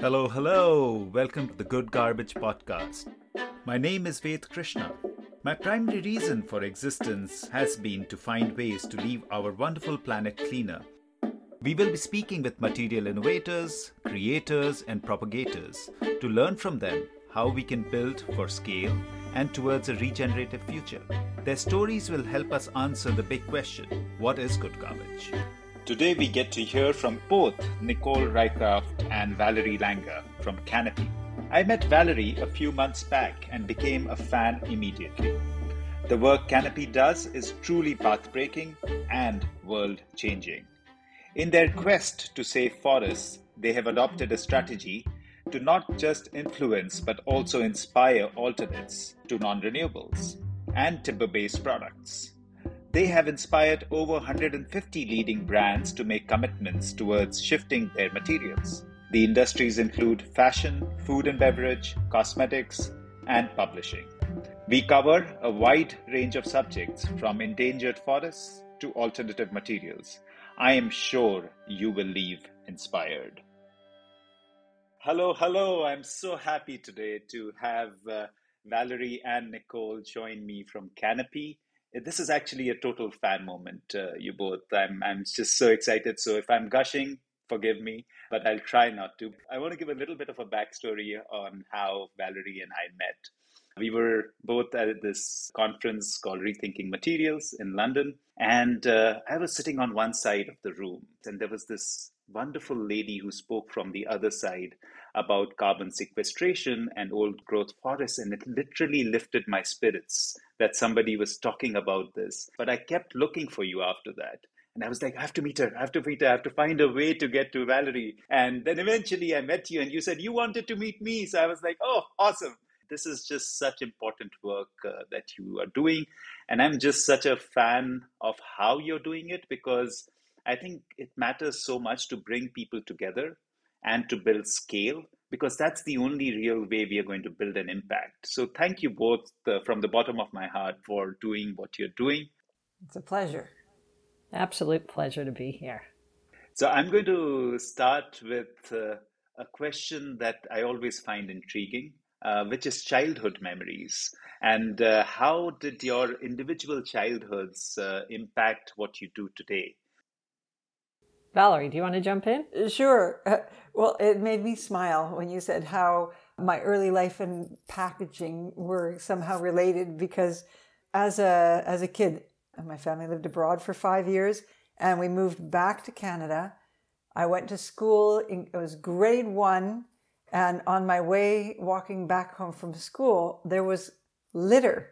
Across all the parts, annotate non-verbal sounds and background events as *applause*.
Hello, hello. Welcome to the Good Garbage Podcast. My name is Ved Krishna. My primary reason for existence has been to find ways to leave our wonderful planet cleaner. We will be speaking with material innovators, creators, and propagators to learn from them how we can build for scale and towards a regenerative future. Their stories will help us answer the big question what is good garbage? Today, we get to hear from both Nicole Rycroft and Valerie Langer from Canopy. I met Valerie a few months back and became a fan immediately. The work Canopy does is truly path breaking and world changing. In their quest to save forests, they have adopted a strategy to not just influence but also inspire alternates to non renewables and timber based products. They have inspired over 150 leading brands to make commitments towards shifting their materials. The industries include fashion, food and beverage, cosmetics, and publishing. We cover a wide range of subjects from endangered forests to alternative materials. I am sure you will leave inspired. Hello, hello. I'm so happy today to have uh, Valerie and Nicole join me from Canopy. This is actually a total fan moment, uh, you both. I'm, I'm just so excited. So if I'm gushing, forgive me, but I'll try not to. I want to give a little bit of a backstory on how Valerie and I met. We were both at this conference called Rethinking Materials in London, and uh, I was sitting on one side of the room, and there was this wonderful lady who spoke from the other side about carbon sequestration and old growth forests, and it literally lifted my spirits that somebody was talking about this. But I kept looking for you after that. And I was like, I have to meet her. I have to meet her. I have to find a way to get to Valerie. And then eventually I met you and you said you wanted to meet me. So I was like, oh, awesome. This is just such important work uh, that you are doing. And I'm just such a fan of how you're doing it because I think it matters so much to bring people together and to build scale because that's the only real way we are going to build an impact. So thank you both uh, from the bottom of my heart for doing what you're doing. It's a pleasure. Absolute pleasure to be here. So I'm going to start with uh, a question that I always find intriguing, uh, which is childhood memories. And uh, how did your individual childhoods uh, impact what you do today? Valerie, do you want to jump in? Sure. Uh, well, it made me smile when you said how my early life and packaging were somehow related because as a as a kid, my family lived abroad for 5 years and we moved back to Canada. I went to school in, it was grade 1 and on my way walking back home from school, there was litter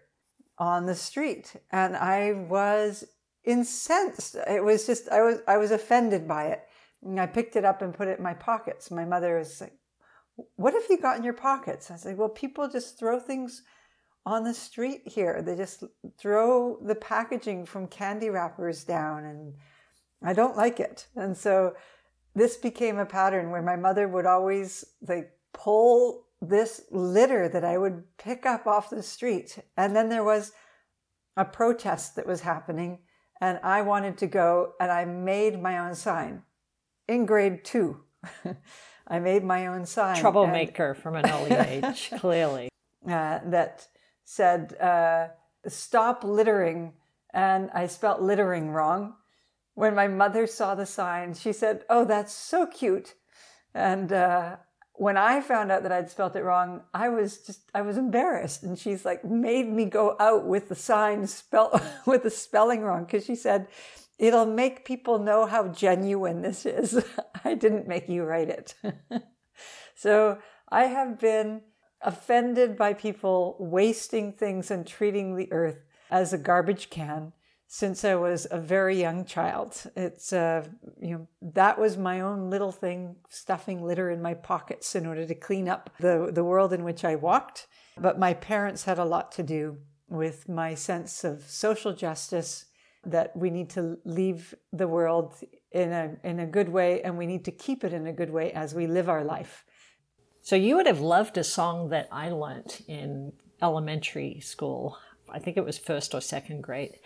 on the street and I was incensed. It was just I was I was offended by it. And I picked it up and put it in my pockets. My mother was like, "What have you got in your pockets?" I said, "Well, people just throw things on the street here. They just throw the packaging from candy wrappers down, and I don't like it." And so this became a pattern where my mother would always like pull this litter that I would pick up off the street, and then there was a protest that was happening and I wanted to go and I made my own sign in grade two. *laughs* I made my own sign. Troublemaker and, from an early *laughs* age, clearly. Uh, that said, uh, stop littering. And I spelt littering wrong. When my mother saw the sign, she said, Oh, that's so cute. And uh, when I found out that I'd spelt it wrong, I was just, I was embarrassed. And she's like, made me go out with the sign spell, *laughs* with the spelling wrong. Cause she said, it'll make people know how genuine this is. *laughs* I didn't make you write it. *laughs* so I have been offended by people wasting things and treating the earth as a garbage can since I was a very young child. It's uh, you know that was my own little thing, stuffing litter in my pockets in order to clean up the the world in which I walked. But my parents had a lot to do with my sense of social justice that we need to leave the world in a in a good way and we need to keep it in a good way as we live our life. So you would have loved a song that I learnt in elementary school. I think it was first or second grade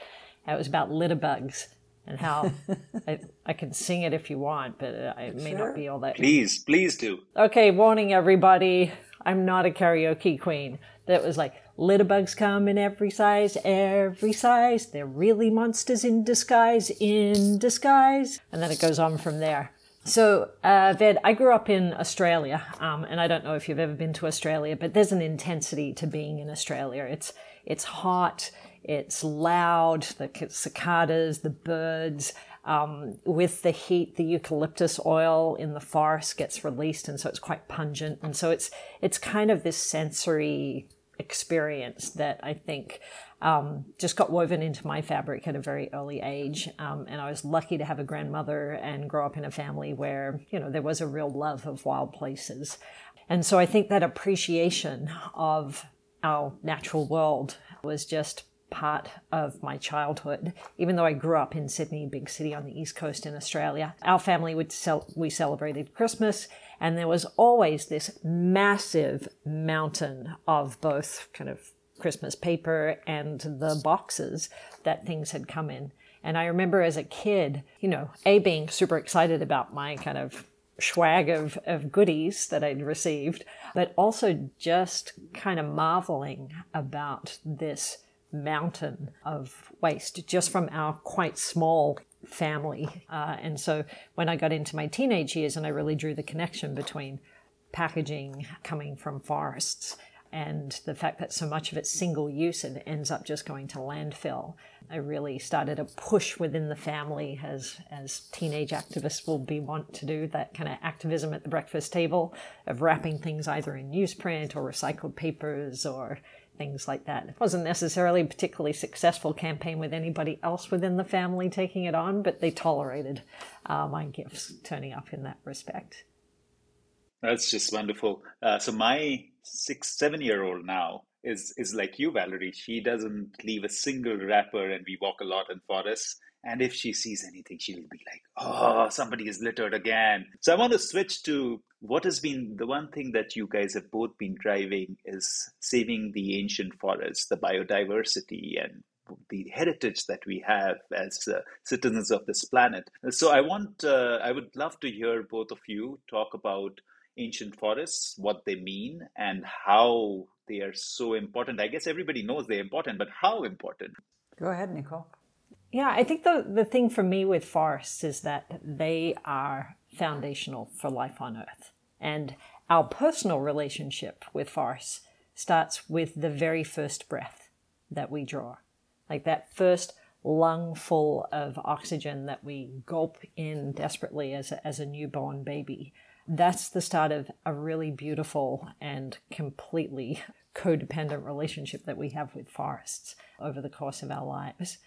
it was about litter bugs. and how *laughs* I, I, can sing it if you want, but uh, it may sure. not be all that. Please, please do. Okay, warning everybody. I'm not a karaoke queen. That was like litterbugs come in every size, every size. They're really monsters in disguise, in disguise, and then it goes on from there. So, uh, Ved, I grew up in Australia, um, and I don't know if you've ever been to Australia, but there's an intensity to being in Australia. It's it's hot, it's loud, the cicadas, the birds. Um, with the heat, the eucalyptus oil in the forest gets released, and so it's quite pungent. And so it's it's kind of this sensory experience that I think um, just got woven into my fabric at a very early age. Um, and I was lucky to have a grandmother and grow up in a family where, you know, there was a real love of wild places. And so I think that appreciation of our natural world was just part of my childhood. Even though I grew up in Sydney, big city on the east coast in Australia, our family would cel- we celebrated Christmas, and there was always this massive mountain of both kind of Christmas paper and the boxes that things had come in. And I remember as a kid, you know, A, being super excited about my kind of swag of, of goodies that I'd received, but also just kind of marveling about this mountain of waste just from our quite small family. Uh, and so when I got into my teenage years and I really drew the connection between packaging coming from forests and the fact that so much of it's single use and ends up just going to landfill. I really started a push within the family as as teenage activists will be want to do that kind of activism at the breakfast table of wrapping things either in newsprint or recycled papers or things like that. It wasn't necessarily a particularly successful campaign with anybody else within the family taking it on, but they tolerated uh, my gifts turning up in that respect. That's just wonderful. Uh, so my six, seven year old now is is like you, Valerie. She doesn't leave a single wrapper, and we walk a lot in forests. And if she sees anything, she'll be like, "Oh, somebody is littered again." So I want to switch to what has been the one thing that you guys have both been driving is saving the ancient forests, the biodiversity, and the heritage that we have as uh, citizens of this planet. So I want, uh, I would love to hear both of you talk about ancient forests, what they mean, and how they are so important. I guess everybody knows they're important, but how important? Go ahead, Nicole. Yeah, I think the, the thing for me with forests is that they are foundational for life on Earth. And our personal relationship with forests starts with the very first breath that we draw. Like that first lung full of oxygen that we gulp in desperately as a, as a newborn baby that's the start of a really beautiful and completely *laughs* codependent relationship that we have with forests over the course of our lives.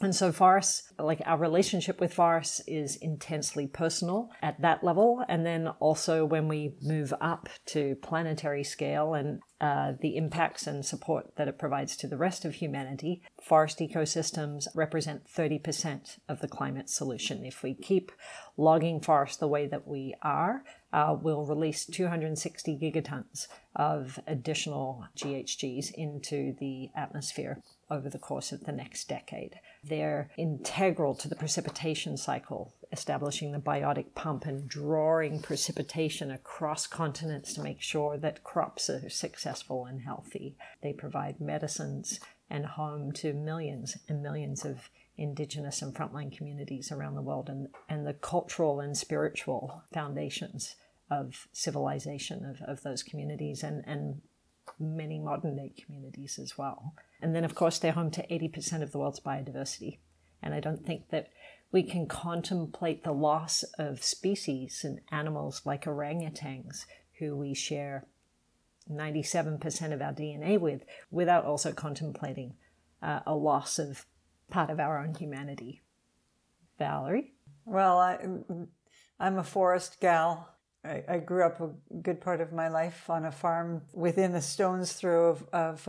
And so, forests, like our relationship with forests, is intensely personal at that level. And then also, when we move up to planetary scale and uh, the impacts and support that it provides to the rest of humanity, forest ecosystems represent 30% of the climate solution. If we keep logging forests the way that we are, uh, we'll release 260 gigatons of additional GHGs into the atmosphere over the course of the next decade. They're integral to the precipitation cycle, establishing the biotic pump and drawing precipitation across continents to make sure that crops are successful and healthy. They provide medicines and home to millions and millions of indigenous and frontline communities around the world and, and the cultural and spiritual foundations of civilization of, of those communities and, and many modern day communities as well. And then, of course, they're home to 80% of the world's biodiversity. And I don't think that we can contemplate the loss of species and animals like orangutans, who we share 97% of our DNA with, without also contemplating uh, a loss of part of our own humanity. Valerie? Well, I, I'm a forest gal. I, I, grew up a good part of my life on a farm within a stone's throw of, of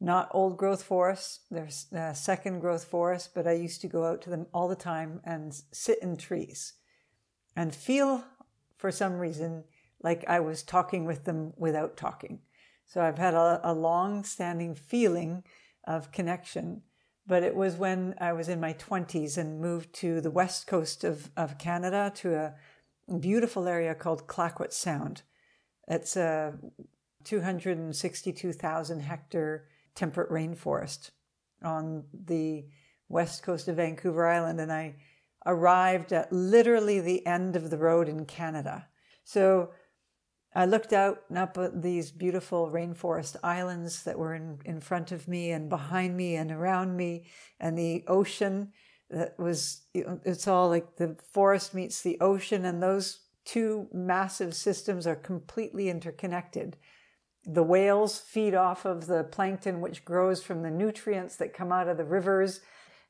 not old growth forests. There's uh, second growth forests, but I used to go out to them all the time and sit in trees and feel, for some reason, like I was talking with them without talking. So I've had a, a long standing feeling of connection But it was when I was in my 20s and moved to the west coast of, of Canada to a beautiful area called Clayoquot Sound. It's a 262,000 hectare temperate rainforest on the west coast of Vancouver Island. And I arrived at literally the end of the road in Canada. So I looked out and up at these beautiful rainforest islands that were in, in front of me and behind me and around me, and the ocean that was, it's all like the forest meets the ocean, and those two massive systems are completely interconnected. The whales feed off of the plankton, which grows from the nutrients that come out of the rivers,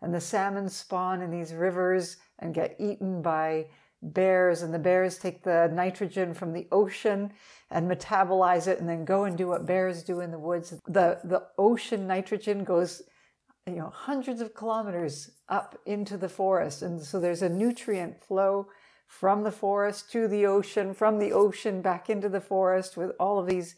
and the salmon spawn in these rivers and get eaten by bears and the bears take the nitrogen from the ocean and metabolize it and then go and do what bears do in the woods the the ocean nitrogen goes you know hundreds of kilometers up into the forest. And so there's a nutrient flow from the forest to the ocean from the ocean back into the forest with all of these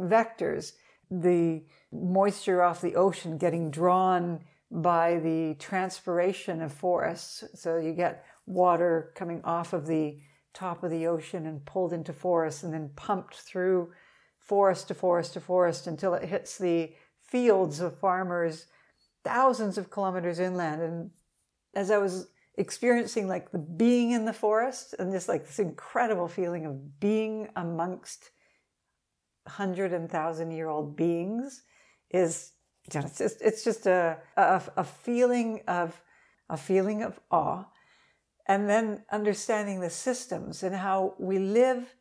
vectors. The moisture off the ocean getting drawn by the transpiration of forests. So you get water coming off of the top of the ocean and pulled into forests and then pumped through forest to forest to forest until it hits the fields of farmers thousands of kilometers inland. And as I was experiencing like the being in the forest and just like this incredible feeling of being amongst hundred and thousand year old beings is it's just, it's just a, a, a feeling of a feeling of awe and then understanding the systems and how we live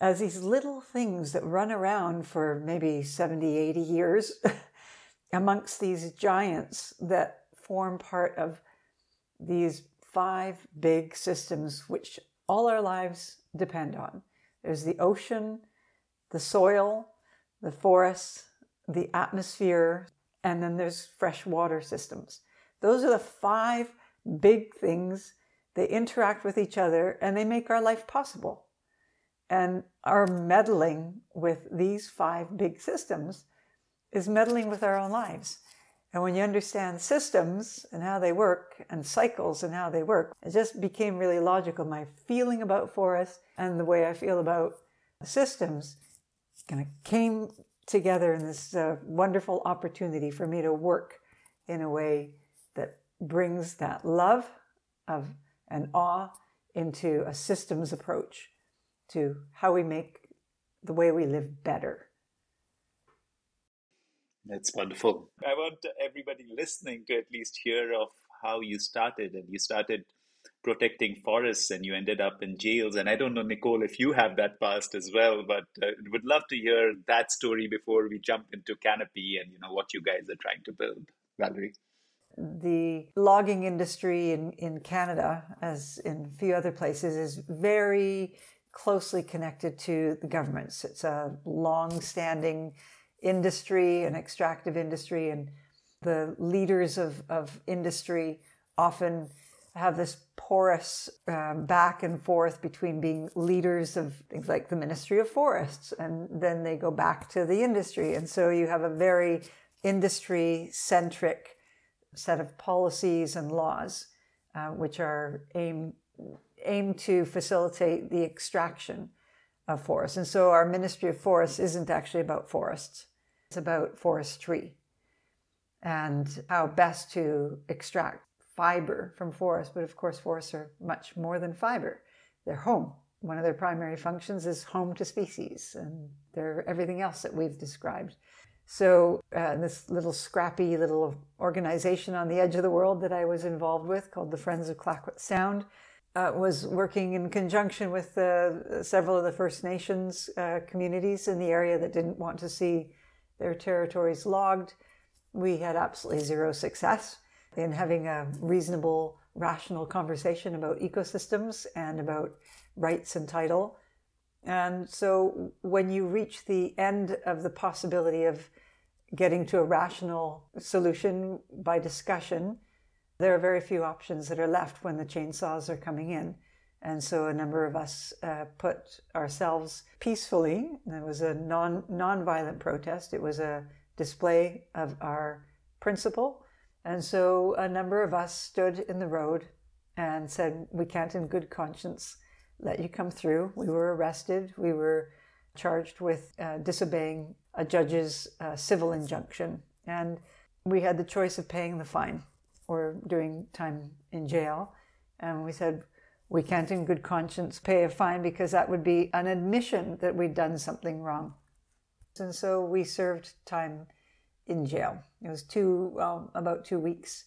as these little things that run around for maybe 70, 80 years *laughs* amongst these giants that form part of these five big systems which all our lives depend on. There's the ocean, the soil, the forests, the atmosphere, and then there's freshwater systems. Those are the five big things they interact with each other and they make our life possible. And our meddling with these five big systems is meddling with our own lives. And when you understand systems and how they work and cycles and how they work, it just became really logical. My feeling about forests and the way I feel about systems kind of came together in this uh, wonderful opportunity for me to work in a way that brings that love of and awe into a systems approach to how we make the way we live better. That's wonderful. I want everybody listening to at least hear of how you started. And you started protecting forests and you ended up in jails. And I don't know, Nicole, if you have that past as well, but uh, would love to hear that story before we jump into Canopy and you know what you guys are trying to build. Valerie the logging industry in, in Canada, as in a few other places, is very closely connected to the governments. It's a long standing industry, and extractive industry, and the leaders of, of industry often have this porous um, back and forth between being leaders of things like the Ministry of Forests, and then they go back to the industry. And so you have a very industry centric set of policies and laws uh, which are aim aim to facilitate the extraction of forests. And so our Ministry of Forests isn't actually about forests. It's about forestry and how best to extract fiber from forests. But of course, forests are much more than fiber. They're home. One of their primary functions is home to species, and they're everything else that we've described. So, uh, this little scrappy little organization on the edge of the world that I was involved with, called the Friends of Clayoquot Sound, uh, was working in conjunction with uh, several of the First Nations uh, communities in the area that didn't want to see their territories logged. We had absolutely zero success in having a reasonable, rational conversation about ecosystems and about rights and title. And so when you reach the end of the possibility of getting to a rational solution by discussion, there are very few options that are left when the chainsaws are coming in. And so a number of us uh, put ourselves peacefully. It was a non non-violent protest. It was a display of our principle And so a number of us stood in the road and said, We can't, in good conscience, let you come through. We were arrested. We were charged with uh, disobeying a judge's uh, civil injunction. And we had the choice of paying the fine or doing time in jail. And we said, we can't, in good conscience, pay a fine because that would be an admission that we'd done something wrong. And so we served time in jail. It was two, about two weeks.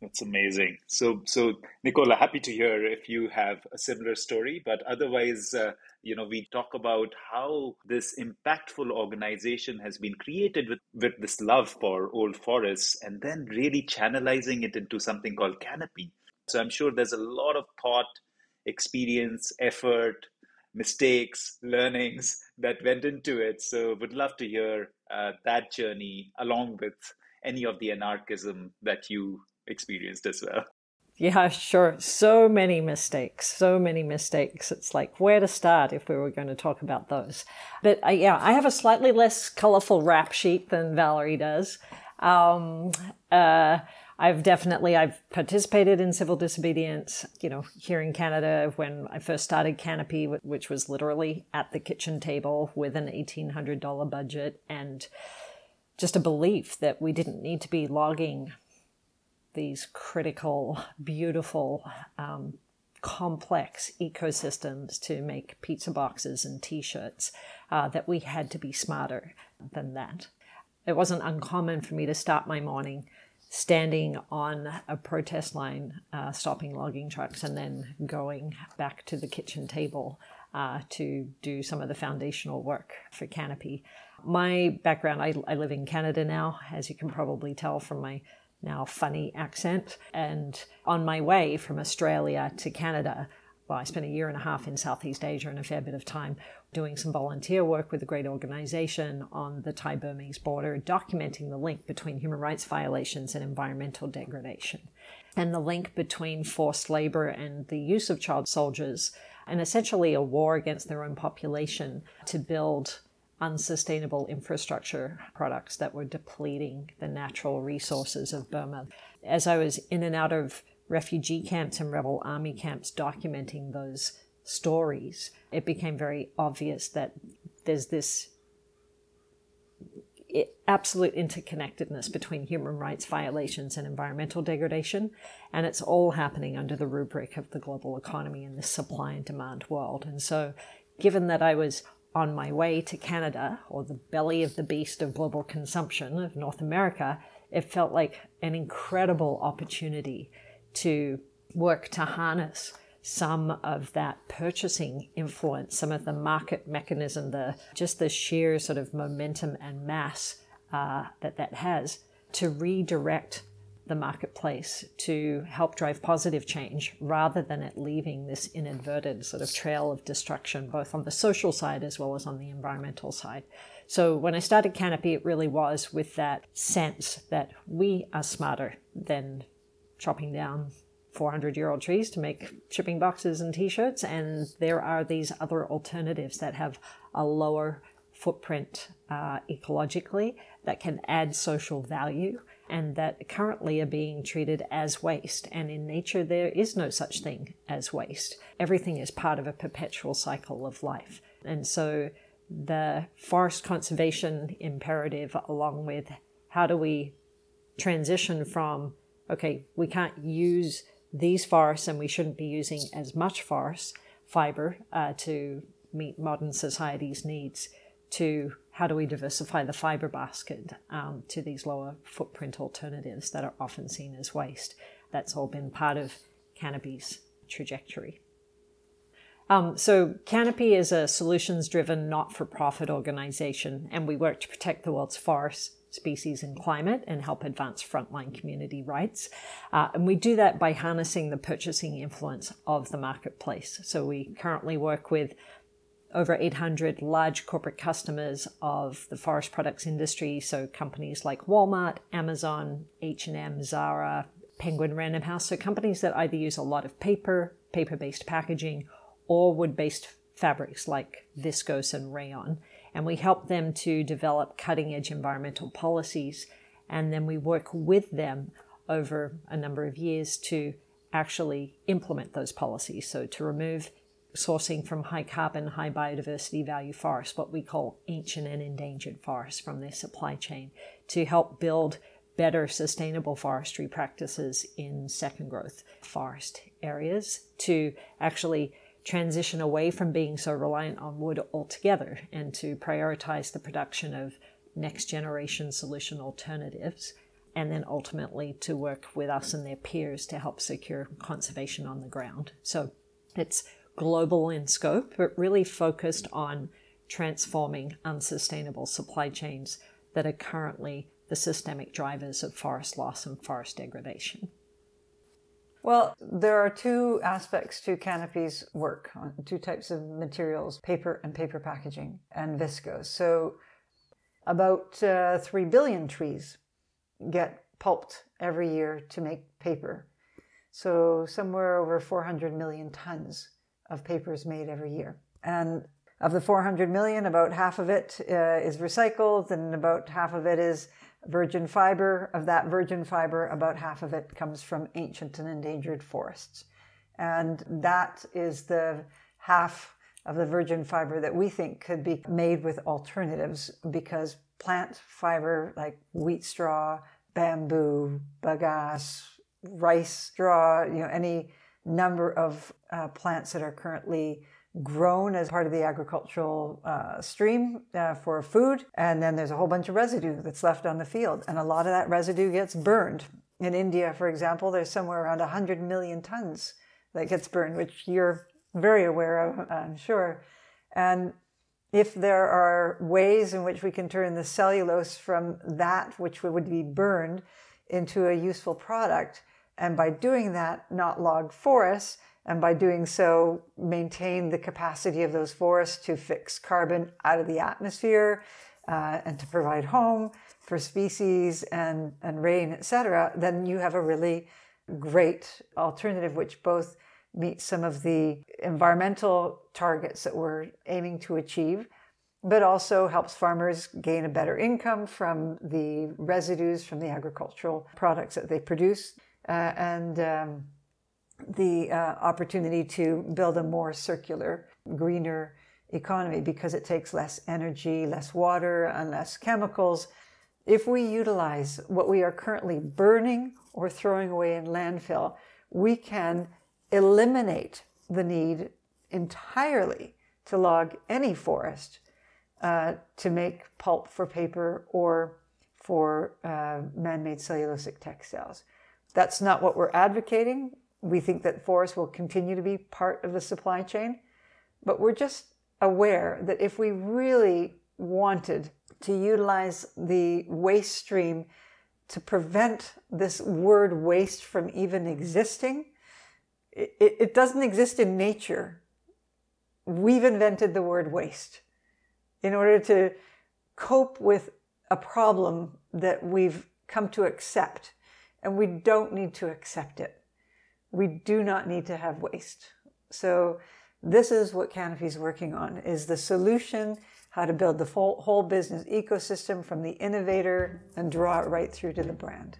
That's amazing. So, so Nicola, happy to hear if you have a similar story. But otherwise, uh, you know, we talk about how this impactful organization has been created with, with this love for old forests, and then really channelizing it into something called Canopy. So, I'm sure there's a lot of thought, experience, effort, mistakes, learnings *laughs* that went into it. So, would love to hear uh, that journey along with any of the anarchism that you experienced as well. Yeah, sure. So many mistakes, so many mistakes. It's like where to start if we were going to talk about those. But uh, yeah, I have a slightly less colorful rap sheet than Valerie does. Um, uh, I've definitely I've participated in civil disobedience. You know, here in Canada, when I first started Canopy, which was literally at the kitchen table with an eighteen hundred dollar budget and just a belief that we didn't need to be logging these critical, beautiful, um, complex ecosystems to make pizza boxes and t shirts, uh, that we had to be smarter than that. It wasn't uncommon for me to start my morning standing on a protest line, uh, stopping logging trucks, and then going back to the kitchen table uh, to do some of the foundational work for Canopy. My background, I, I live in Canada now, as you can probably tell from my now funny accent. And on my way from Australia to Canada, well, I spent a year and a half in Southeast Asia and a fair bit of time doing some volunteer work with a great organization on the Thai Burmese border, documenting the link between human rights violations and environmental degradation, and the link between forced labor and the use of child soldiers, and essentially a war against their own population to build unsustainable infrastructure products that were depleting the natural resources of Burma. As I was in and out of refugee camps and rebel army camps documenting those stories, it became very obvious that there's this absolute interconnectedness between human rights violations and environmental degradation. And it's all happening under the rubric of the global economy in this supply and demand world. And so, given that I was on my way to Canada, or the belly of the beast of global consumption of North America, it felt like an incredible opportunity to work to harness some of that purchasing influence, some of the market mechanism, the just the sheer sort of momentum and mass uh, that that has to redirect the marketplace to help drive positive change rather than it leaving this inadvertent sort of trail of destruction, both on the social side as well as on the environmental side. So when I started Canopy, it really was with that sense that we are smarter than chopping down 400 year old trees to make shipping boxes and t shirts. And there are these other alternatives that have a lower footprint uh, ecologically that can add social value and that currently are being treated as waste. And in nature, there is no such thing as waste. Everything is part of a perpetual cycle of life. And so the forest conservation imperative, along with how do we transition from, okay, we can't use these forests and we shouldn't be using as much forest fiber uh, to meet modern society's needs to how do we diversify the fiber basket um, to these lower footprint alternatives that are often seen as waste. That's all been part of Canopy's trajectory. Um, so, Canopy is a solutions driven, not for profit organization, and we work to protect the world's forests, species, and climate and help advance frontline community rights. Uh, and we do that by harnessing the purchasing influence of the marketplace. So, we currently work with over 800 large corporate customers of the forest products industry, so companies like Walmart, Amazon, H&M, Zara, Penguin Random House, so companies that either use a lot of paper, paper-based packaging, or wood-based fabrics like viscose and rayon. And we help them to develop cutting-edge environmental policies And then we work with them over a number of years to actually implement those policies. So to remove sourcing from high carbon, high biodiversity value forests, what we call ancient and endangered forests from their supply chain, to help build better sustainable forestry practices in second growth forest areas, to actually transition away from being so reliant on wood altogether and to prioritize the production of next generation solution alternatives and then ultimately to work with us and their peers to help secure conservation on the ground. So it's global in scope, but really focused on transforming unsustainable supply chains that are currently the systemic drivers of forest loss and forest degradation. Well, there are two aspects to Canopy's work, two types of materials paper and paper packaging, and viscose. So, about uh, 3 billion trees get pulped every year to make paper. So, somewhere over 400 million tons of paper is made every year. And of the 400 million, about half of it uh, is recycled, and about half of it is virgin fiber. Of that virgin fiber, about half of it comes from ancient and endangered forests. And that is the half of the virgin fiber that we think could be made with alternatives because plant fiber like wheat straw, bamboo, bagasse, rice straw, you know, any number of uh, plants that are currently grown as part of the agricultural uh, stream uh, for food. And then there's a whole bunch of residue that's left on the field. And a lot of that residue gets burned. In India, for example, there's somewhere around 100 million tons that gets burned, which you're very aware of, I'm sure. And if there are ways in which we can turn the cellulose from that which would be burned into a useful product, and by doing that, not log forests, and by doing so, maintain the capacity of those forests to fix carbon out of the atmosphere uh, and to provide home for species and, and rain, etc., then you have a really great alternative which both meets some of the environmental targets that we're aiming to achieve, but also helps farmers gain a better income from the residues from the agricultural products that they produce. Uh, and um, the uh, opportunity to build a more circular, greener economy because it takes less energy, less water, and less chemicals. If we utilize what we are currently burning or throwing away in landfill, we can eliminate the need entirely to log any forest uh, to make pulp for paper or for uh, man made cellulosic textiles. That's not what we're advocating. We think that forests will continue to be part of the supply chain, but we're just aware that if we really wanted to utilize the waste stream to prevent this word waste from even existing, it, it doesn't exist in nature. We've invented the word waste in order to cope with a problem that we've come to accept, and we don't need to accept it we do not need to have waste. So this is what Canopy is working on is the solution how to build the whole business ecosystem from the innovator and draw it right through to the brand.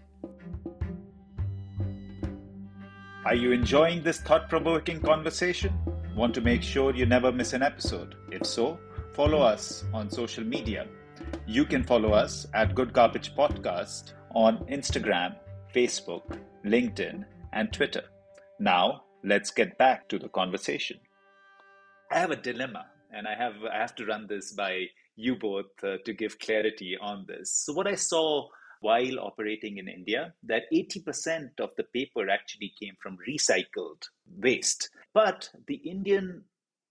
Are you enjoying this thought provoking conversation? Want to make sure you never miss an episode? If so, follow us on social media. You can follow us at Good Garbage Podcast on Instagram, Facebook, LinkedIn, and Twitter. Now, let's get back to the conversation. I have a dilemma, and I have I have to run this by you both uh, to give clarity on this. So, what I saw while operating in India, that 80% of the paper actually came from recycled waste, but the Indian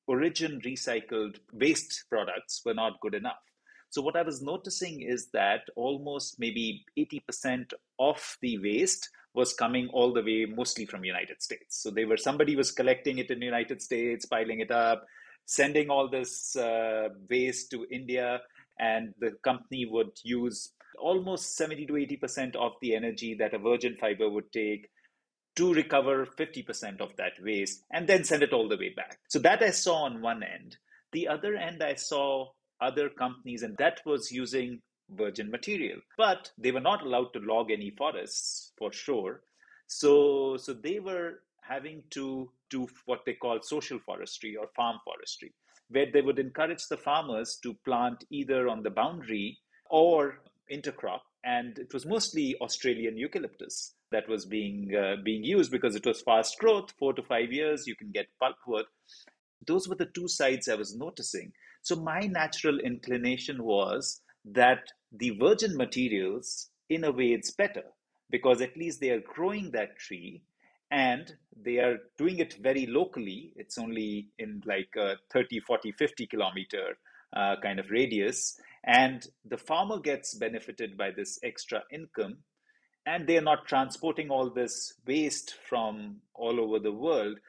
origin recycled waste products were not good enough. So, what I was noticing is that almost maybe 80% of the waste was coming all the way mostly from United States. So they were somebody was collecting it in the United States, piling it up, sending all this uh, waste to India, and the company would use almost 70 to 80 percent of the energy that a virgin fiber would take to recover 50% of that waste and then send it all the way back. So that I saw on one end. The other end, I saw other companies, and that was using virgin material. But they were not allowed to log any forests for sure. So, so they were having to do what they call social forestry or farm forestry, where they would encourage the farmers to plant either on the boundary or intercrop. And it was mostly Australian eucalyptus that was being uh, being used because it was fast growth, four to five years, you can get pulpwood. Those were the two sides I was noticing. So my natural inclination was that the virgin materials, in a way, it's better because at least they are growing that tree and they are doing it very locally. It's only in like a 30, 40, 50 kilometer uh, kind of radius. And the farmer gets benefited by this extra income. And they're not transporting all this waste from all over the world.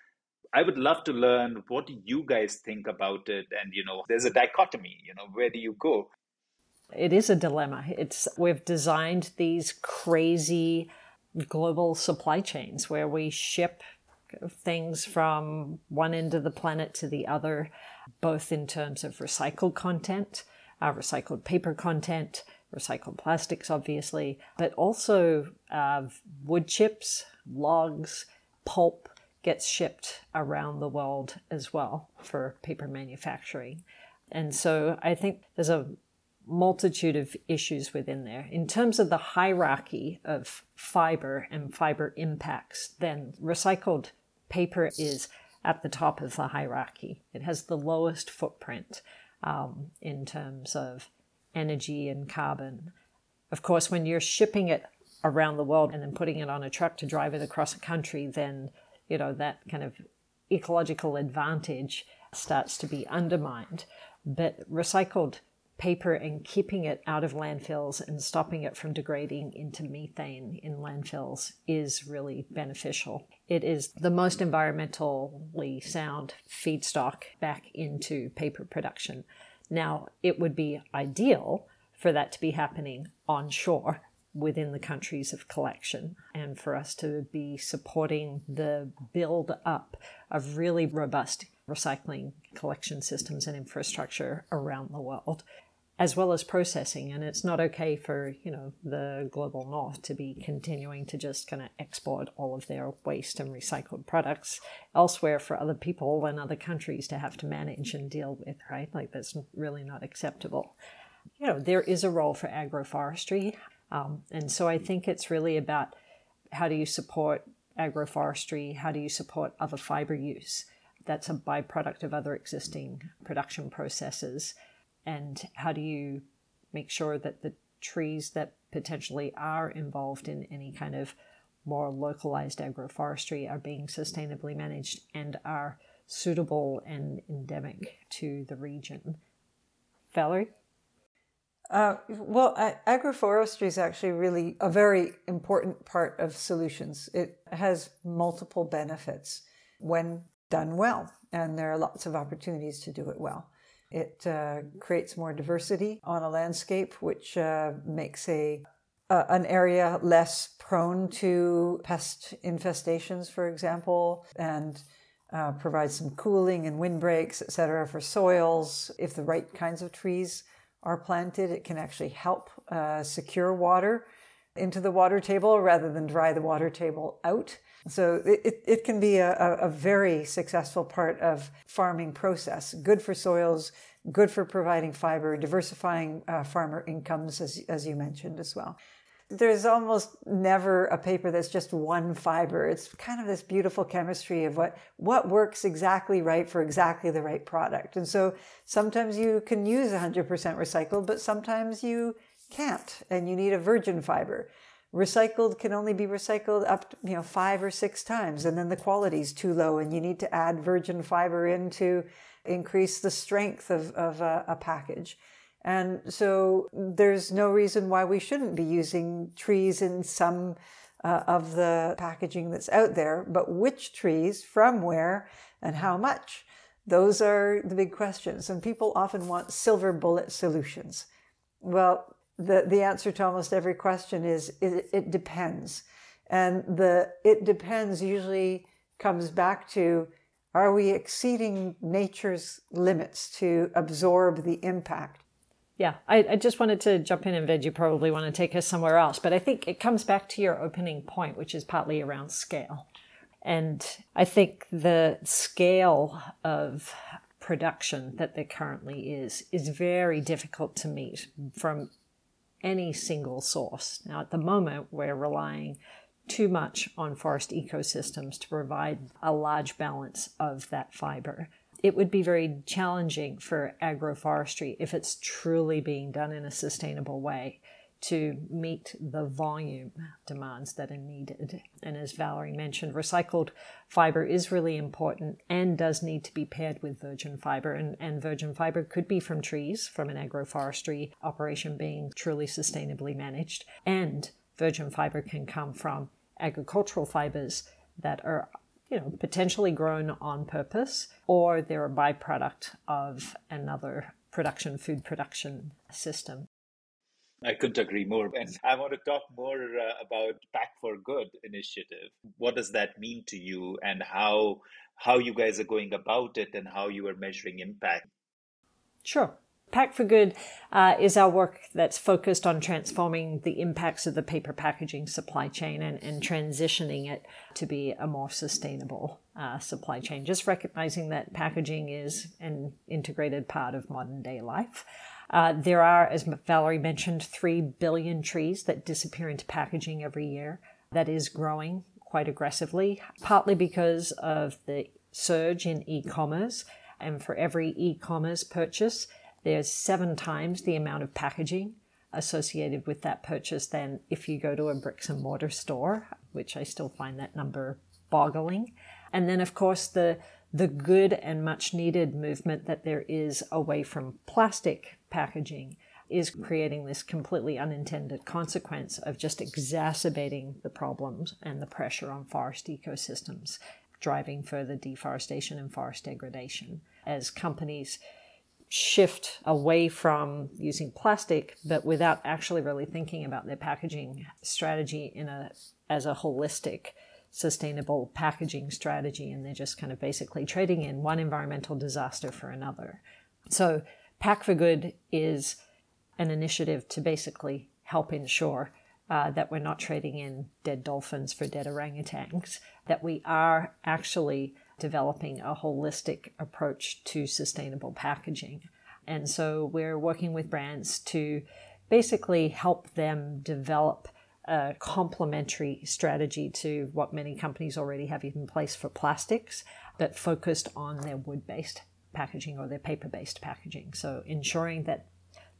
I would love to learn what do you guys think about it? And, you know, there's a dichotomy, you know, where do you go? It is a dilemma. It's we've designed these crazy global supply chains where we ship things from one end of the planet to the other, both in terms of recycled content, uh, recycled paper content, recycled plastics, obviously, but also uh, wood chips, logs, pulp gets shipped around the world as well for paper manufacturing. And so I think there's a multitude of issues within there. In terms of the hierarchy of fiber and fiber impacts, then recycled paper is at the top of the hierarchy. It has the lowest footprint um, in terms of energy and carbon. Of course, when you're shipping it around the world and then putting it on a truck to drive it across a country, then you know that kind of ecological advantage starts to be undermined. But recycled paper and keeping it out of landfills and stopping it from degrading into methane in landfills is really beneficial. It is the most environmentally sound feedstock back into paper production. Now, it would be ideal for that to be happening onshore within the countries of collection and for us to be supporting the build up of really robust recycling collection systems and infrastructure around the world as well as processing. And it's not okay for you know the global north to be continuing to just kind of export all of their waste and recycled products elsewhere for other people and other countries to have to manage and deal with right? Like that's really not acceptable. You know there is a role for agroforestry um, and so i think it's really about how do you support agroforestry how do you support other fiber use that's a byproduct of other existing production processes and how do you make sure that the trees that potentially are involved in any kind of more localized agroforestry are being sustainably managed and are suitable and endemic to the region. Valerie? Uh, well, agroforestry is actually really a very important part of solutions. It has multiple benefits when done well, and there are lots of opportunities to do it well. It uh, creates more diversity on a landscape, which uh, makes a uh, an area less prone to pest infestations, for example, and uh, provides some cooling and windbreaks, etc., for soils. If the right kinds of trees are planted, it can actually help uh, secure water into the water table rather than dry the water table out. So it, it can be a, a very successful part of farming process. Good for soils, good for providing fiber, diversifying uh, farmer incomes, as, as you mentioned as well. There's almost never a paper that's just one fiber. It's kind of this beautiful chemistry of what, what works exactly right for exactly the right product. And so sometimes you can use 100% recycled, but sometimes you can't, and you need a virgin fiber recycled can only be recycled up you know five or six times and then the quality is too low and you need to add virgin fiber in to increase the strength of, of a, a package and so there's no reason why we shouldn't be using trees in some uh, of the packaging that's out there but which trees from where and how much those are the big questions and people often want silver bullet solutions well the, the answer to almost every question is it, it depends. And the it depends usually comes back to are we exceeding nature's limits to absorb the impact? Yeah, I, I, just wanted to jump in and Ved, you probably want to take us somewhere else. But I think it comes back to your opening point, which is partly around scale. And I think the scale of production that there currently is is very difficult to meet from any single source. Now, at the moment, we're relying too much on forest ecosystems to provide a large balance of that fiber. It would be very challenging for agroforestry if it's truly being done in a sustainable way to meet the volume demands that are needed. And as Valerie mentioned, recycled fiber is really important and does need to be paired with virgin fiber. And, and virgin fiber could be from trees, from an agroforestry operation being truly sustainably managed. And virgin fiber can come from agricultural fibers that are you know potentially grown on purpose or they're a byproduct of another production food production system I couldn't agree more. And I want to talk more uh, about Pack for Good initiative. What does that mean to you, and how how you guys are going about it, and how you are measuring impact? Sure. Pack for Good uh, is our work that's focused on transforming the impacts of the paper packaging supply chain and, and transitioning it to be a more sustainable uh, supply chain. Just recognizing that packaging is an integrated part of modern day life. Uh, there are, as Valerie mentioned, 3 billion trees that disappear into packaging every year. That is growing quite aggressively, partly because of the surge in e commerce. And for every e commerce purchase, there's seven times the amount of packaging associated with that purchase than if you go to a bricks and mortar store, which I still find that number boggling. And then, of course, the the good and much needed movement that there is away from plastic packaging is creating this completely unintended consequence of just exacerbating the problems and the pressure on forest ecosystems, driving further deforestation and forest degradation as companies shift away from using plastic but without actually really thinking about their packaging strategy in a as a holistic sustainable packaging strategy and they're just kind of basically trading in one environmental disaster for another. So, Pack for Good is an initiative to basically help ensure uh, that we're not trading in dead dolphins for dead orangutans, that we are actually developing a holistic approach to sustainable packaging. And so we're working with brands to basically help them develop a complementary strategy to what many companies already have in place for plastics, but focused on their wood based packaging or their paper based packaging. So ensuring that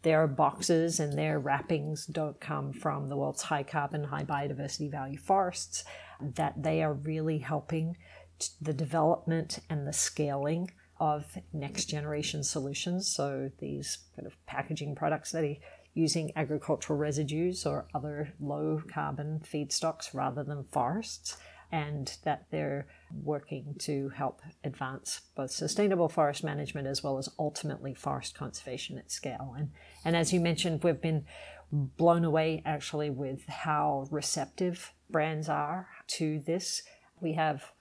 their boxes and their wrappings don't come from the world's high carbon, high biodiversity value forests, that they are really helping the development and the scaling of next generation solutions. So these kind of packaging products that are using agricultural residues or other low carbon feedstocks rather than forests, and that they're working to help advance both sustainable forest management as well as ultimately forest conservation at scale. And, and as you mentioned, we've been blown away actually with how receptive brands are to this. We have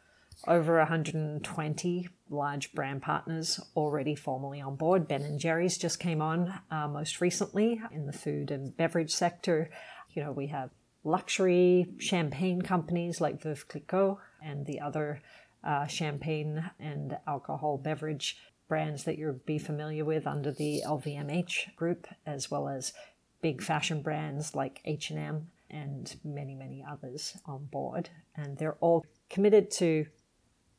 over 120 large brand partners already formally on board. Ben and Jerry's just came on uh, most recently in the food and beverage sector. You know, we have luxury champagne companies like Veuve Clicquot and the other uh, champagne and alcohol beverage brands that you'll be familiar with under the LVMH group, as well as big fashion brands like H&M and many, many others on board. And they're all committed to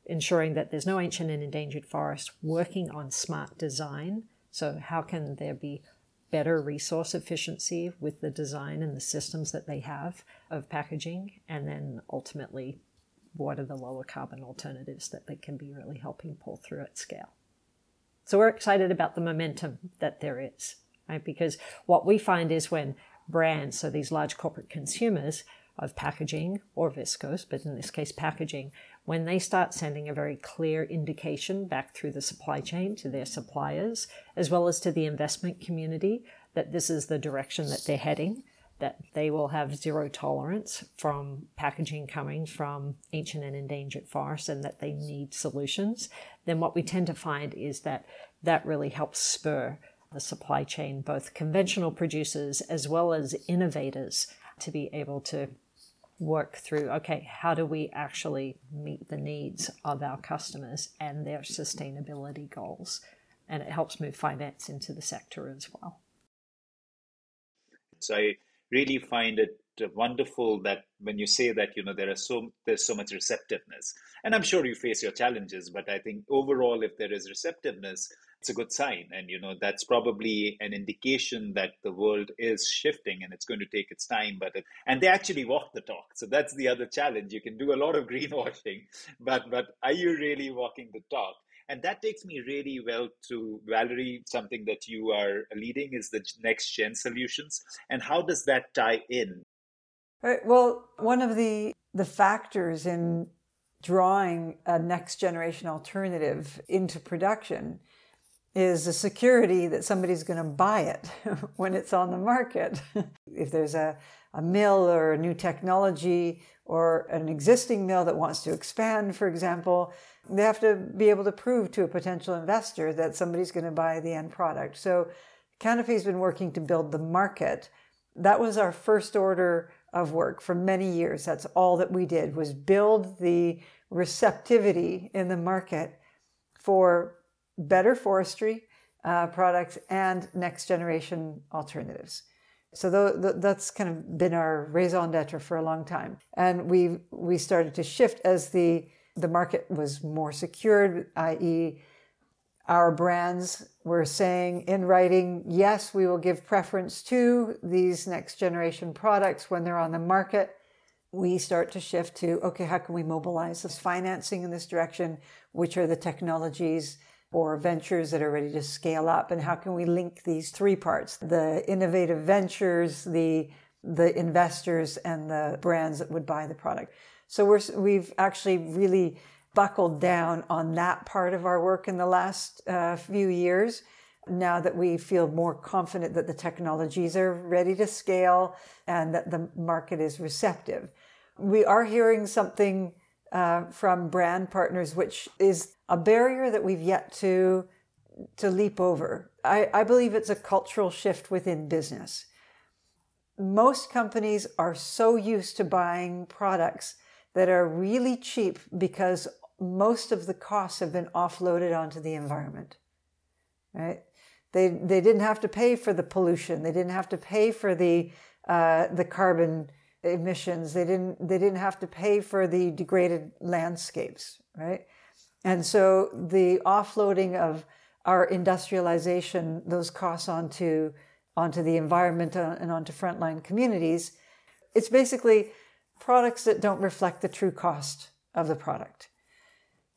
ensuring that there's no ancient and endangered forest, working on smart design. So, how can there be better resource efficiency with the design and the systems that they have of packaging? And then ultimately, what are the lower carbon alternatives that they can be really helping pull through at scale? So, we're excited about the momentum that there is, right? Because what we find is when brands, so these large corporate consumers of packaging or viscose, but in this case, packaging, when they start sending a very clear indication back through the supply chain to their suppliers, as well as to the investment community, that this is the direction that they're heading, that they will have zero tolerance from packaging coming from ancient and endangered forests and that they need solutions, then what we tend to find is that that really helps spur the supply chain, both conventional producers as well as innovators, to be able to work through okay, how do we actually meet the needs of our customers and their sustainability goals? And it helps move finance into the sector as well. So I really find it wonderful that when you say that you know there are so there's so much receptiveness and i'm sure you face your challenges but i think overall if there is receptiveness it's a good sign. And you know that's probably an indication that the world is shifting and it's going to take its time but it, and they actually walk the talk. So that's the other challenge. You can do a lot of *laughs* greenwashing but but are you really walking the talk? And that takes me really well to valerie something that you are leading is the next gen solutions. And how does that tie in? Right, well one of the the factors in drawing a next generation alternative into production is the security that somebody's going to buy it *laughs* when it's on the market. *laughs* if there's a, a mill or a new technology or an existing mill that wants to expand, for example, they have to be able to prove to a potential investor that somebody's going to buy the end product. So Canopy's been working to build the market. That was our first order of work for many years. That's all that we did was build the receptivity in the market for better forestry uh, products and next generation alternatives. So th- th- that's kind of been our raison d'être for a long time, and we we started to shift as the the market was more secured, i.e., our brands were saying in writing, yes, we will give preference to these next generation products when they're on the market. We start to shift to okay, how can we mobilize this financing in this direction? Which are the technologies? Or ventures that are ready to scale up? And how can we link these three parts the innovative ventures the the investors and the brands that would buy the product? So we're we've actually really buckled down on that part of our work in the last uh, few years. Now that we feel more confident that the technologies are ready to scale and that the market is receptive. We are hearing something uh, from brand partners, which is a barrier that we've yet to to leap over. I, I believe it's a cultural shift within business. Most companies are so used to buying products that are really cheap because most of the costs have been offloaded onto the environment. Right? They they didn't have to pay for the pollution. They didn't have to pay for the uh, the carbon emissions. They didn't they didn't have to pay for the degraded landscapes, right? And so the offloading of our industrialization, those costs onto onto the environment uh, and onto frontline communities, it's basically products that don't reflect the true cost of the product.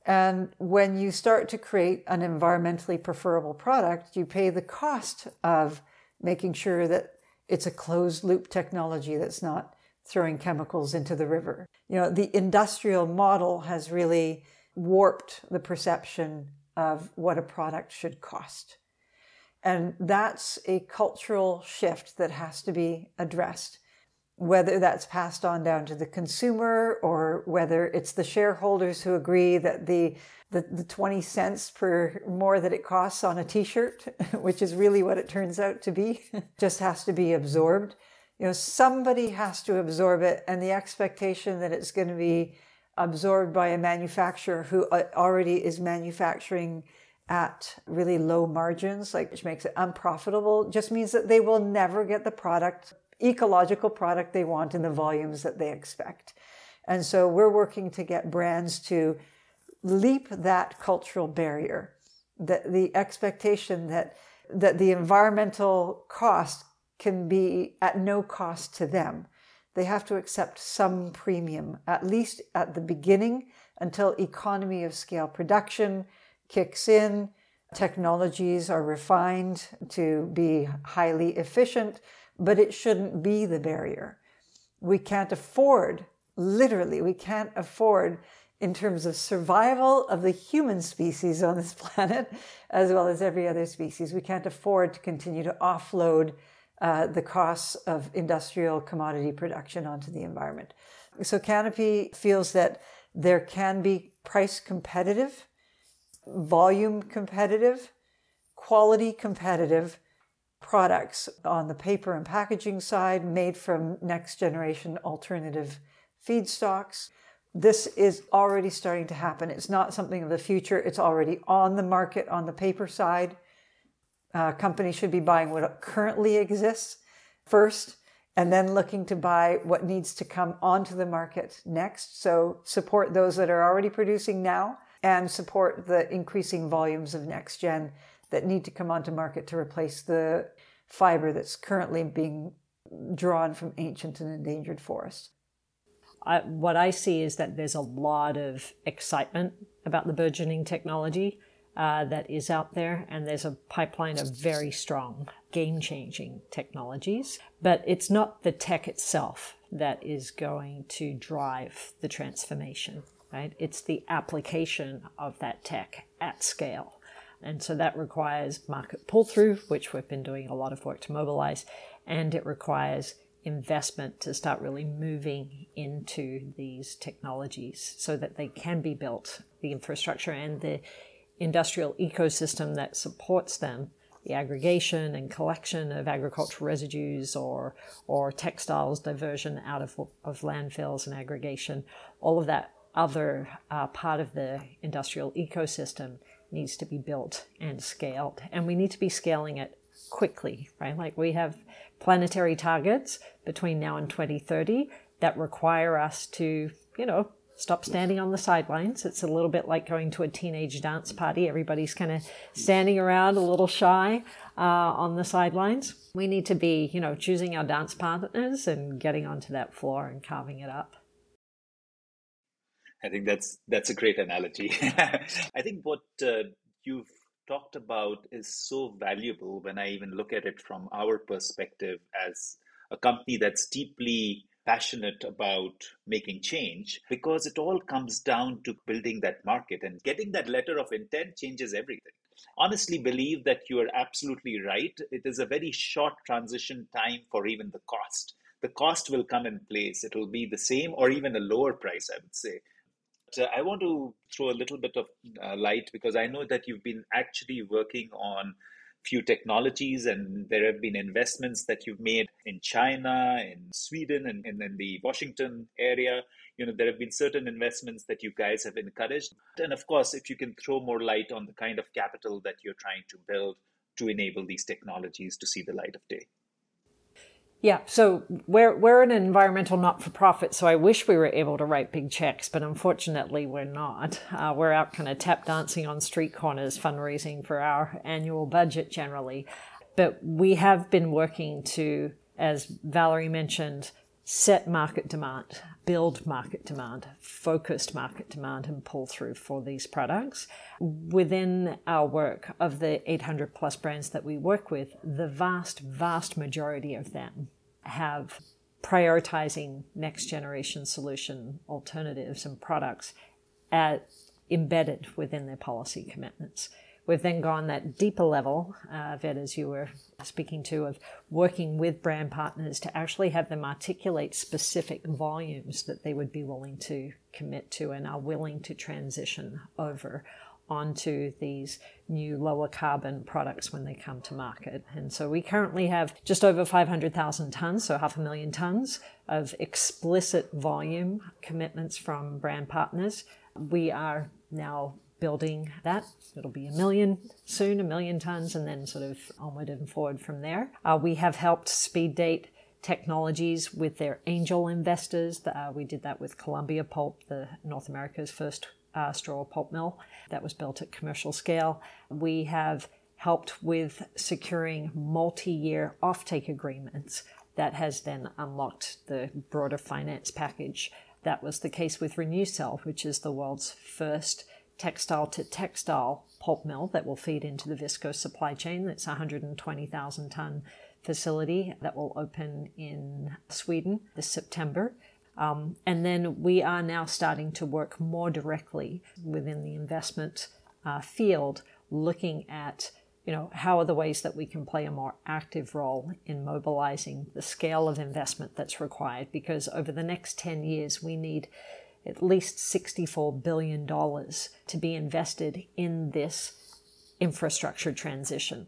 And when you start to create an environmentally preferable product, you pay the cost of making sure that it's a closed loop technology that's not throwing chemicals into the river. You know, the industrial model has really warped the perception of what a product should cost. And that's a cultural shift that has to be addressed, whether that's passed on down to the consumer or whether it's the shareholders who agree that the, the, the 20 cents per more that it costs on a t shirt, *laughs* which is really what it turns out to be, *laughs* just has to be absorbed you know somebody has to absorb it and the expectation that it's going to be absorbed by a manufacturer who uh, already is manufacturing at really low margins like which makes it unprofitable just means that they will never get the product ecological product they want in the volumes that they expect. And so we're working to get brands to leap that cultural barrier that the expectation that that the environmental cost can be at no cost to them. They have to accept some premium, at least at the beginning, until economy of scale production kicks in, technologies are refined to be highly efficient, but it shouldn't be the barrier. We can't afford, literally, we can't afford in terms of survival of the human species on this *laughs* planet, as well as every other species. We can't afford to continue to offload uh, the costs of industrial commodity production onto the environment. So Canopy feels that there can be price competitive, volume competitive, quality competitive products on the paper and packaging side made from next generation alternative feedstocks. This is already starting to happen. It's not something of the future, it's already on the market on the paper side. Uh, companies should be buying what currently exists first and then looking to buy what needs to come onto the market next. So support those that are already producing now and support the increasing volumes of next gen that need to come onto market to replace the fiber that's currently being drawn from ancient and endangered forests. I, what I see is that there's a lot of excitement about the burgeoning technology uh, that is out there, and there's a pipeline of very strong, game changing technologies. But it's not the tech itself that is going to drive the transformation, right? It's the application of that tech at scale. And so that requires market pull through, which we've been doing a lot of work to mobilize, and it requires investment to start really moving into these technologies so that they can be built, the infrastructure and the industrial ecosystem that supports them the aggregation and collection of agricultural residues or or textiles diversion out of, of landfills and aggregation. All of that other uh, part of the industrial ecosystem needs to be built and scaled. And we need to be scaling it quickly right? Like we have planetary targets between now and 2030 that require us to you know stop standing on the sidelines. It's a little bit like going to a teenage dance party. Everybody's kind of standing around a little shy uh, on the sidelines. We need to be, you know, choosing our dance partners and getting onto that floor and carving it up. I think that's that's a great analogy. *laughs* I think what uh, you've talked about is so valuable when I even look at it from our perspective as a company that's deeply passionate about making change because it all comes down to building that market and getting that letter of intent changes everything. Honestly, believe that you are absolutely right. It is a very short transition time for even the cost. The cost will come in place. It will be the same or even a lower price, I would say. But, I want to throw a little bit of uh, light because I know that you've been actually working on few technologies and there have been investments that you've made in China, in Sweden, and, and in the Washington area. You know, there have been certain investments that you guys have encouraged. And of course, if you can throw more light on the kind of capital that you're trying to build to enable these technologies to see the light of day. Yeah, so we're we're an environmental not for profit, so I wish we were able to write big checks, but unfortunately we're not. Uh, we're out kind of tap dancing on street corners, fundraising for our annual budget generally, but we have been working to, as Valerie mentioned, set market demand, build market demand, focused market demand, and pull through for these products. Within our work of the 800 plus brands that we work with, the vast, vast majority of them have prioritizing next generation solution alternatives and products at, embedded within their policy commitments. We've then gone that deeper level, uh, Ved, as you were speaking to, of working with brand partners to actually have them articulate specific volumes that they would be willing to commit to and are willing to transition over onto these new lower carbon products when they come to market. And so we currently have just over 500,000 tons, so half a million tons of explicit volume commitments from brand partners. We are now building that. It'll be a million soon, a million tons, and then sort of onward and forward from there. Uh, we have helped speed date technologies with their angel investors. Uh, we did that with Columbia Pulp, the North America's first uh, straw pulp mill that was built at commercial scale. We have helped with securing multi-year offtake agreements that has then unlocked the broader finance package. That was the case with Renewcell, which is the world's first textile to textile pulp mill that will feed into the viscose supply chain. That's a 120,000 ton facility that will open in Sweden this September. Um, and then we are now starting to work more directly within the investment uh, field, looking at you know how are the ways that we can play a more active role in mobilizing the scale of investment that's required because over the next 10 years we need at least $64 billion to be invested in this infrastructure transition.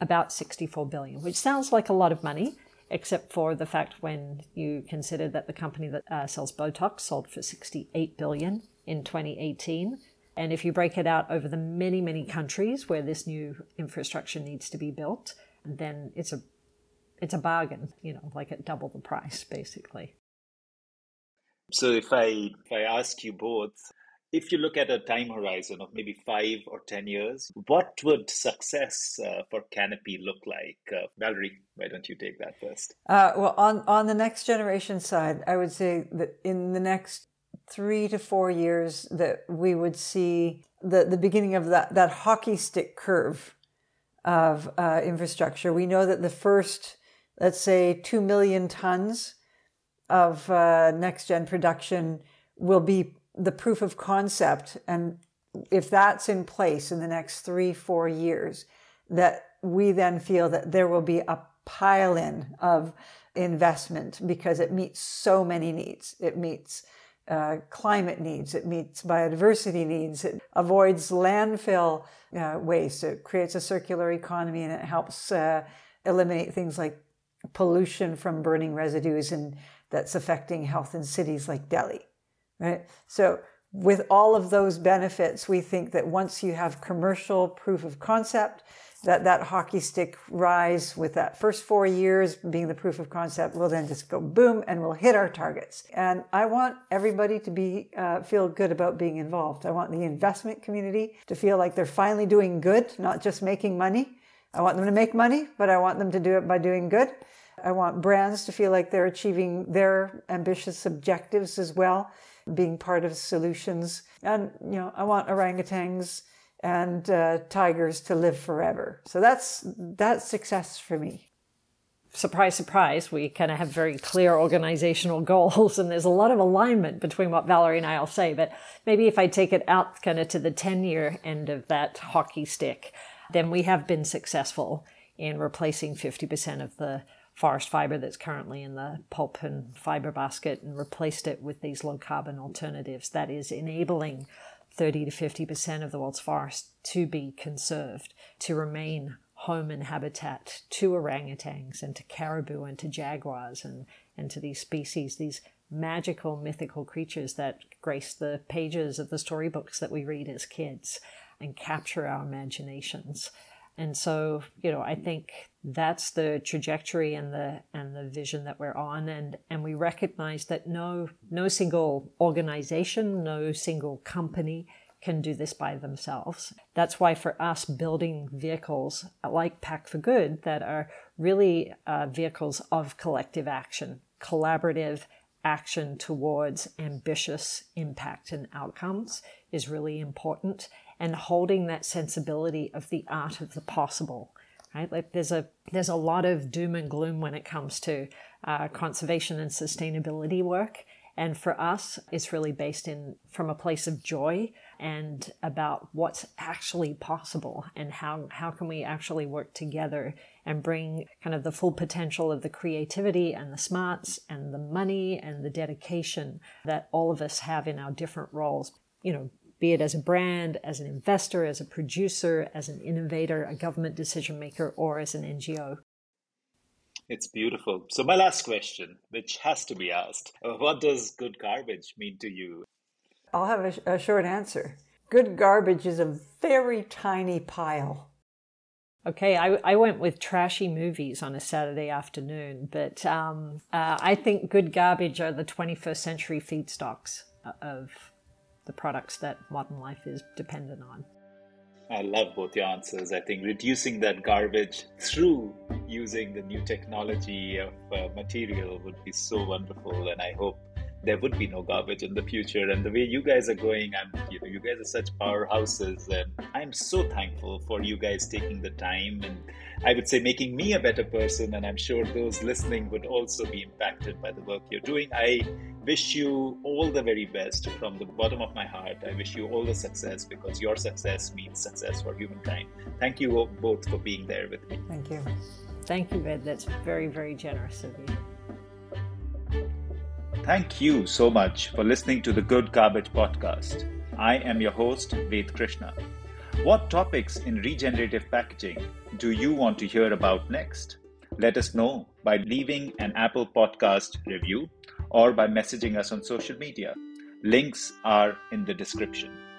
about 64 billion, which sounds like a lot of money, except for the fact when you consider that the company that uh, sells Botox sold for 68 billion in 2018. And if you break it out over the many, many countries where this new infrastructure needs to be built, then it's a it's a bargain, you know, like at double the price, basically. So if I if I ask you both, if you look at a time horizon of maybe five or 10 years, what would success uh, for Canopy look like? Uh, Valerie, why don't you take that first? Uh, well, on, on the next generation side, I would say that in the next three to four years, that we would see the, the beginning of that, that hockey stick curve of uh, infrastructure. We know that the first, let's say, 2 million tons of uh, next gen production will be the proof of concept. And if that's in place in the next three four years that we then feel that there will be a pile in of investment because it meets so many needs. It meets uh, climate needs. It meets biodiversity needs. It avoids landfill uh, waste. It creates a circular economy and it helps uh, eliminate things like pollution from burning residues and that's affecting health in cities like delhi right? So with all of those benefits, we think that once you have commercial proof of concept, that that hockey stick rise with that first four years being the proof of concept will then just go boom and we'll hit our targets. And I want everybody to be uh, feel good about being involved. I want the investment community to feel like they're finally doing good, not just making money. I want them to make money, but I want them to do it by doing good. I want brands to feel like they're achieving their ambitious objectives as well being part of solutions. And, you know, I want orangutans and uh, tigers to live forever. So that's, that's success for me. Surprise, surprise, we kind of have very clear organizational *laughs* goals, and there's a lot of alignment between what Valerie and I will say. But maybe if I take it out kind of to the 10 year end of that hockey stick, then we have been successful in replacing 50% of the forest fiber that's currently in the pulp and fiber basket and replaced it with these low carbon alternatives that is enabling 30 to 50% of the world's forest to be conserved, to remain home and habitat to orangutans and to caribou and to jaguars and, and to these species, these magical, mythical creatures that grace the pages of the storybooks that we read as kids and capture our imaginations. And so, you know, I think that's the trajectory and the and the vision that we're on and and we recognize that no no single organization, no single company can do this by themselves. That's why for us building vehicles like Pack for Good that are really uh, vehicles of collective action, collaborative action towards ambitious impact and outcomes is really important and holding that sensibility of the art of the possible right? Like there's a there's a lot of doom and gloom when it comes to uh, conservation and sustainability work. And for us it's really based in from a place of joy and about what's actually possible and how how can we actually work together and bring kind of the full potential of the creativity and the smarts and the money and the dedication that all of us have in our different roles. You know be it as a brand, as an investor, as a producer, as an innovator, a government decision maker, or as an NGO. It's beautiful. So, my last question, which has to be asked uh, *laughs* what does good garbage mean to you? I'll have a, a short answer. Good garbage is a very tiny pile. Okay, I, I went with trashy movies on a Saturday afternoon, but um, uh, I think good garbage are the 21st century feedstocks of the products that modern life is dependent on. I love both your answers. I think reducing that garbage through using the new technology of uh, material would be so wonderful, and I hope there would be no garbage in the future. And the way you guys are going, I'm, you know, you guys are such powerhouses, and I'm so thankful for you guys taking the time and I would say making me a better person. And I'm sure those listening would also be impacted by the work you're doing. I wish you all the very best from the bottom of my heart. I wish you all the success because your success means success for humankind. Thank you both for being there with me. Thank you. Thank you, Ved. That's very, very generous of you. Thank you so much for listening to the Good Garbage podcast. I am your host, Ved Krishna. What topics in regenerative packaging do you want to hear about next? Let us know by leaving an Apple Podcast review or by messaging us on social media. Links are in the description.